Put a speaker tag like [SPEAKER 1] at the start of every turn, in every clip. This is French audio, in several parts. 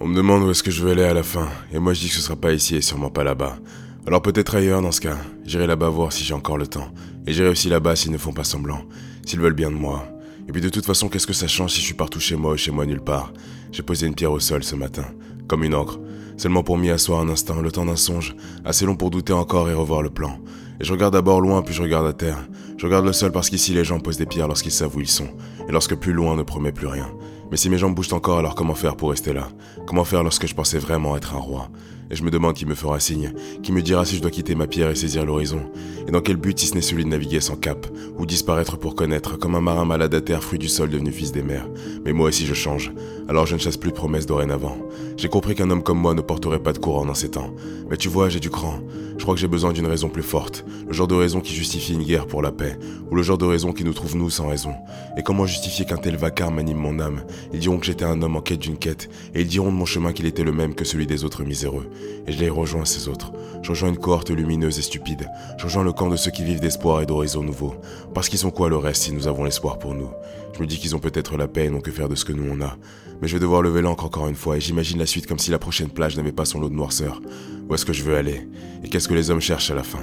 [SPEAKER 1] On me demande où est-ce que je veux aller à la fin, et moi je dis que ce sera pas ici et sûrement pas là-bas. Alors peut-être ailleurs dans ce cas. J'irai là-bas voir si j'ai encore le temps. Et j'irai aussi là-bas s'ils ne font pas semblant. S'ils veulent bien de moi. Et puis de toute façon, qu'est-ce que ça change si je suis partout chez moi ou chez moi nulle part? J'ai posé une pierre au sol ce matin, comme une encre. Seulement pour m'y asseoir un instant, le temps d'un songe, assez long pour douter encore et revoir le plan. Et je regarde d'abord loin, puis je regarde à terre. Je regarde le sol parce qu'ici les gens posent des pierres lorsqu'ils savent où ils sont, et lorsque plus loin ne promet plus rien. Mais si mes jambes bougent encore, alors comment faire pour rester là? Comment faire lorsque je pensais vraiment être un roi? Et je me demande qui me fera signe, qui me dira si je dois quitter ma pierre et saisir l'horizon, et dans quel but si ce n'est celui de naviguer sans cap, ou disparaître pour connaître, comme un marin malade à terre, fruit du sol devenu fils des mers. Mais moi aussi je change, alors je ne chasse plus de promesses dorénavant. J'ai compris qu'un homme comme moi ne porterait pas de courant dans ces temps. Mais tu vois, j'ai du cran. Je crois que j'ai besoin d'une raison plus forte, le genre de raison qui justifie une guerre pour la paix, ou le genre de raison qui nous trouve nous sans raison. Et comment justifier qu'un tel vacarme anime mon âme? Ils diront que j'étais un homme en quête d'une quête, et ils diront de mon chemin qu'il était le même que celui des autres miséreux. Et je les rejoins ces autres. Je rejoins une cohorte lumineuse et stupide. Je rejoins le camp de ceux qui vivent d'espoir et d'horizons nouveaux. Parce qu'ils sont quoi le reste si nous avons l'espoir pour nous? Je me dis qu'ils ont peut-être la paix et n'ont que faire de ce que nous on a. Mais je vais devoir lever l'encre encore une fois, et j'imagine la suite comme si la prochaine plage n'avait pas son lot de noirceur. Où est-ce que je veux aller? Et qu'est-ce que les hommes cherchent à la fin?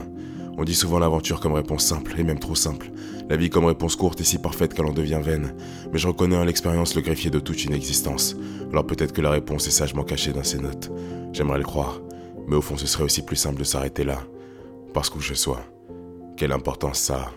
[SPEAKER 1] On dit souvent l'aventure comme réponse simple, et même trop simple. La vie comme réponse courte et si parfaite qu'elle en devient vaine. Mais je reconnais en l'expérience le greffier de toute une existence. Alors peut-être que la réponse est sagement cachée dans ces notes. J'aimerais le croire. Mais au fond, ce serait aussi plus simple de s'arrêter là. Parce qu'où je sois. Quelle importance ça a